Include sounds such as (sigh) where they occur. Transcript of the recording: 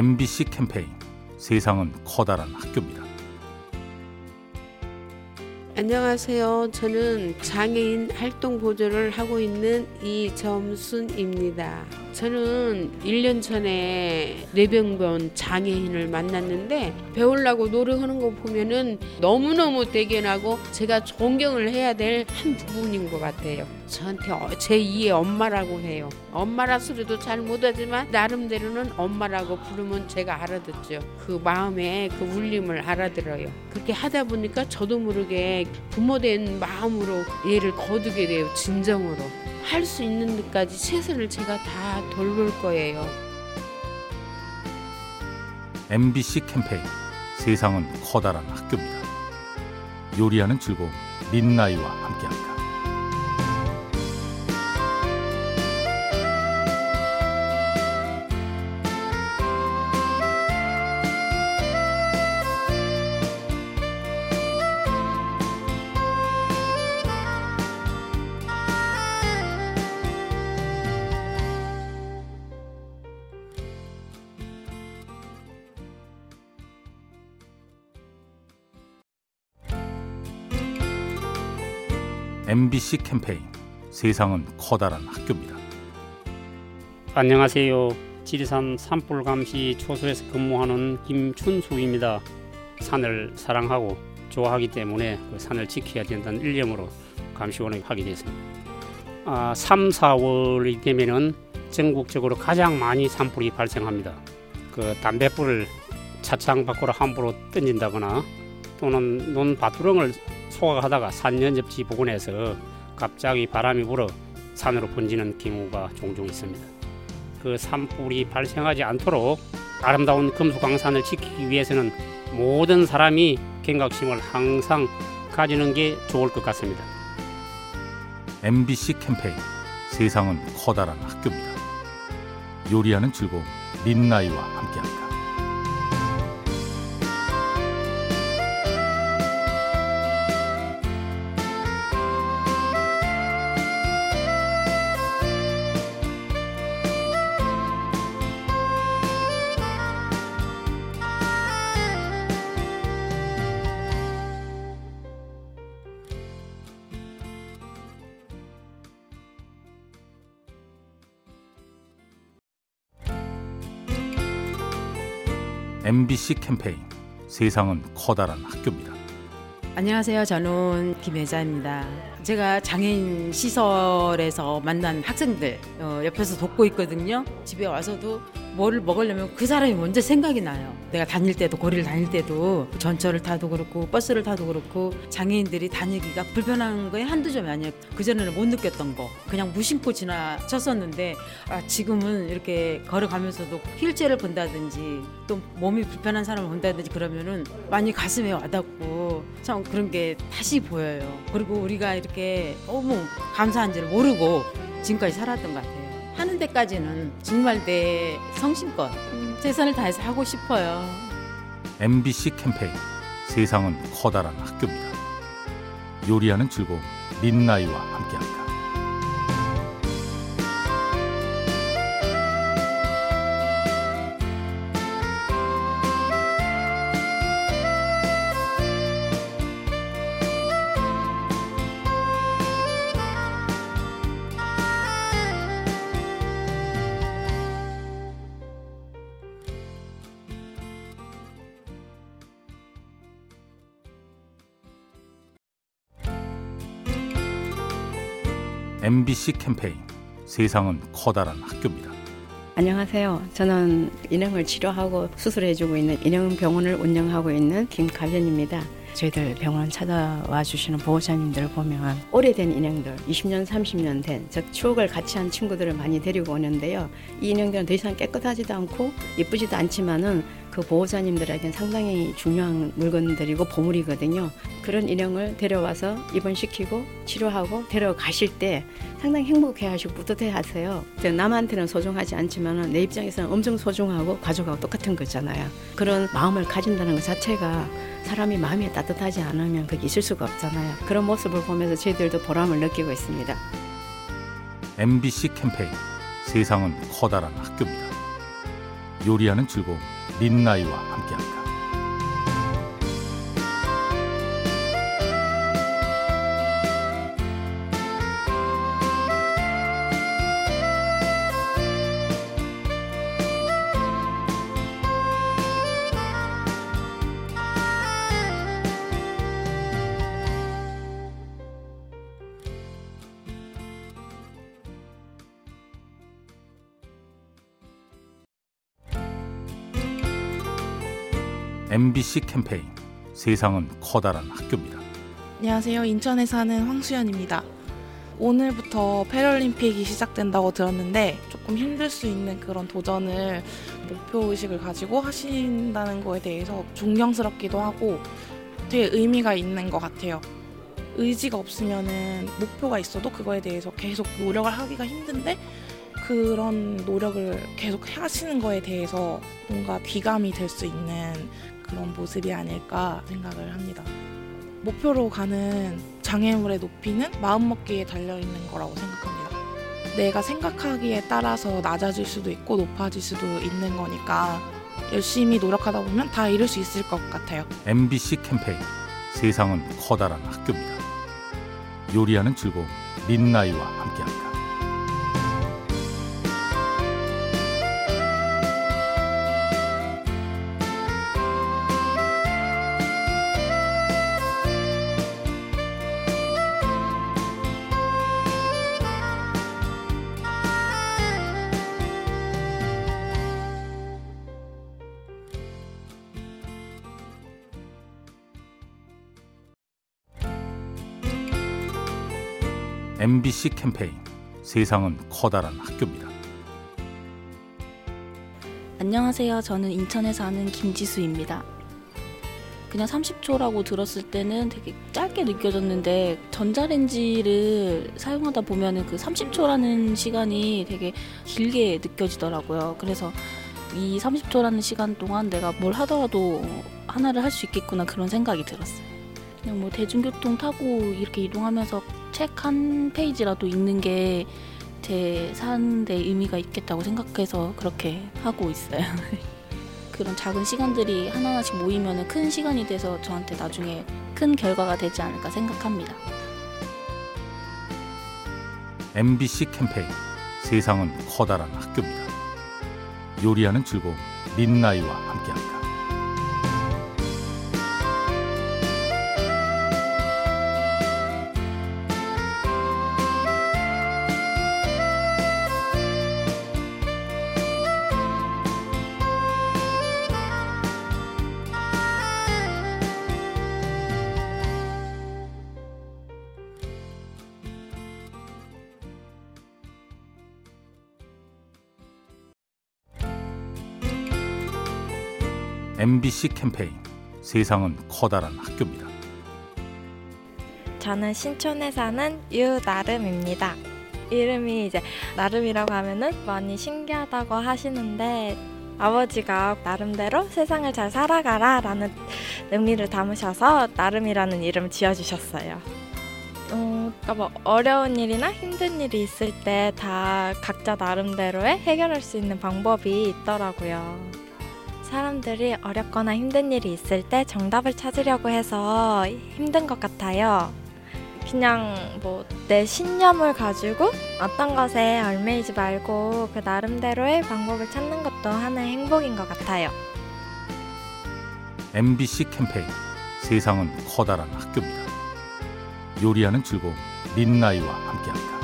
MBC 캠페인 세상은 커다란 학교입니다. 안녕하세요. 저는 장애인 활동 보조를 하고 있는 이점순입니다. 저는 1년 전에 뇌병변 장애인을 만났는데 배우려고 노력하는 거 보면은 너무너무 대견하고 제가 존경을 해야 될 한 부분인 것 같아요. 저한테 어, 제 2의 엄마라고 해요. 엄마라 소리도 잘 못하지만 나름대로는 엄마라고 부르면 제가 알아듣죠. 그 마음에 그 울림을 알아들어요. 그렇게 하다 보니까 저도 모르게 부모된 마음으로 얘를 거두게 돼요. 진정으로. 할 수 있는 데까지 최선을 제가 다 돌볼 거예요. MBC 캠페인 세상은 커다란 학교입니다. 요리하는 즐거움 민나이와 함께합니다. MBC 캠페인 세상은 커다란 학교입니다. 안녕하세요. 지리산 산불감시 초소에서 근무하는 김춘수입니다. 산을 사랑하고 좋아하기 때문에 그 산을 지켜야 된다는 일념으로 감시원에 하게 됐습니다. 아, 3, 4월이 되면은 전국적으로 가장 많이 산불이 발생합니다. 그 담배불을 차창 밖으로 함부로 던진다거나 또는 논 밭두렁을 소각하다가 산 연접지 부근에서 갑자기 바람이 불어 산으로 번지는 경우가 종종 있습니다. 그 산불이 발생하지 않도록 아름다운 금수강산을 지키기 위해서는 모든 사람이 경각심을 항상 가지는 게 좋을 것 같습니다. MBC 캠페인 세상은 커다란 학교입니다. 요리하는 즐거움 민나이와 함께합니다. MBC 캠페인 세상은 커다란 학교입니다. 안녕하세요. 저는 김혜자입니다. 제가 장애인 시설에서 만난 학생들 어, 옆에서 돕고 있거든요. 집에 와서도 뭐를 먹으려면 그 사람이 먼저 생각이 나요. 내가 다닐 때도 거리를 다닐 때도 전철을 타도 그렇고 버스를 타도 그렇고 장애인들이 다니기가 불편한 거에 한두 점이 아니에요. 그전에는 못 느꼈던 거 그냥 무심코 지나쳤었는데 아, 지금은 이렇게 걸어가면서도 휠체어를 본다든지 또 몸이 불편한 사람을 본다든지 그러면은 많이 가슴에 와닿고 참 그런 게 다시 보여요. 그리고 우리가 이렇게 너무 감사한지를 모르고 지금까지 살았던 것 같아요. 하는 데까지는 정말 내 성심껏 최선을 다해서 하고 싶어요. MBC 캠페인 세상은 커다란 학교입니다. 요리하는 즐거움 민나이와 함께합니다. MBC 캠페인 세상은 커다란 학교입니다. 안녕하세요. 저는 인형을 치료하고 수술해주고 있는 인형 병원을 운영하고 있는 김가변입니다. 저희들 병원 찾아와 주시는 보호자님들 보면 오래된 인형들, 20년, 30년 된, 즉 추억을 같이 한 친구들을 많이 데리고 오는데요. 이 인형들은 더 이상 깨끗하지도 않고 예쁘지도 않지만은 그 보호자님들에겐 상당히 중요한 물건들이고 보물이거든요. 그런 인형을 데려와서 입원시키고 치료하고 데려가실 때 상당히 행복해하시고 뿌듯해하세요. 남한테는 소중하지 않지만 내 입장에서는 엄청 소중하고 가족하고 똑같은 거잖아요. 그런 마음을 가진다는 것 자체가 사람이 마음이 따뜻하지 않으면 그게 있을 수가 없잖아요. 그런 모습을 보면서 저희들도 보람을 느끼고 있습니다. MBC 캠페인 세상은 커다란 학교입니다. 요리하는 즐거움 민나이와 함께합니다. MBC 캠페인 세상은 커다란 학교입니다. 안녕하세요. 인천에 사는 황수연입니다. 오늘부터 패럴림픽이 시작된다고 들었는데 조금 힘들 수 있는 그런 도전을 목표 의식을 가지고 하신다는 거에 대해서 존경스럽기도 하고 되게 의미가 있는 것 같아요. 의지가 없으면은 목표가 있어도 그거에 대해서 계속 노력을 하기가 힘든데 그런 노력을 계속 하시는 거에 대해서 뭔가 귀감이 될 수 있는 그런 모습이 아닐까 생각을 합니다. 목표로 가는 장애물의 높이는 마음먹기에 달려있는 거라고 생각합니다. 내가 생각하기에 따라서 낮아질 수도 있고 높아질 수도 있는 거니까 열심히 노력하다 보면 다 이룰 수 있을 것 같아요. MBC 캠페인 세상은 커다란 학교입니다. 요리하는 즐거움 민나이와 함께합니다. MBC 캠페인 세상은 커다란 학교입니다. 안녕하세요. 저는 인천에 사는 김지수입니다. 그냥 30초라고 들었을 때는 되게 짧게 느껴졌는데 전자레인지를 사용하다 보면은 그 30초라는 시간이 되게 길게 느껴지더라고요. 그래서 이 30초라는 시간 동안 내가 뭘 하더라도 하나를 할 수 있겠구나 그런 생각이 들었어요. 그냥 뭐 대중교통 타고 이렇게 이동하면서 책 한 페이지라도 읽는 게 제 사는데 의미가 있겠다고 생각해서 그렇게 하고 있어요. (laughs) 그런 작은 시간들이 하나하나씩 모이면 큰 시간이 돼서 저한테 나중에 큰 결과가 되지 않을까 생각합니다. MBC 캠페인 세상은 커다란 학교입니다. 요리하는 즐거움 민나이와 함께합니다. MBC 캠페인 세상은 커다란 학교입니다. 저는 신촌에 사는 유나름입니다. 이름이 이제 나름이라고 하면은 많이 신기하다고 하시는데 아버지가 나름대로 세상을 잘 살아가라 라는 의미를 담으셔서 나름이라는 이름 지어주셨어요. 어, 그러니까 뭐 어려운 일이나 힘든 일이 있을 때 다 각자 나름대로의 해결할 수 있는 방법이 있더라고요. 사람들이 어렵거나 힘든 일이 있을 때 정답을 찾으려고 해서 힘든 것 같아요. 그냥 뭐 내 신념을 가지고 어떤 것에 얽매이지 말고 그 나름대로의 방법을 찾는 것도 하나의 행복인 것 같아요. MBC 캠페인 세상은 커다란 학교입니다. 요리하는 즐거움 민나이와 함께합니다.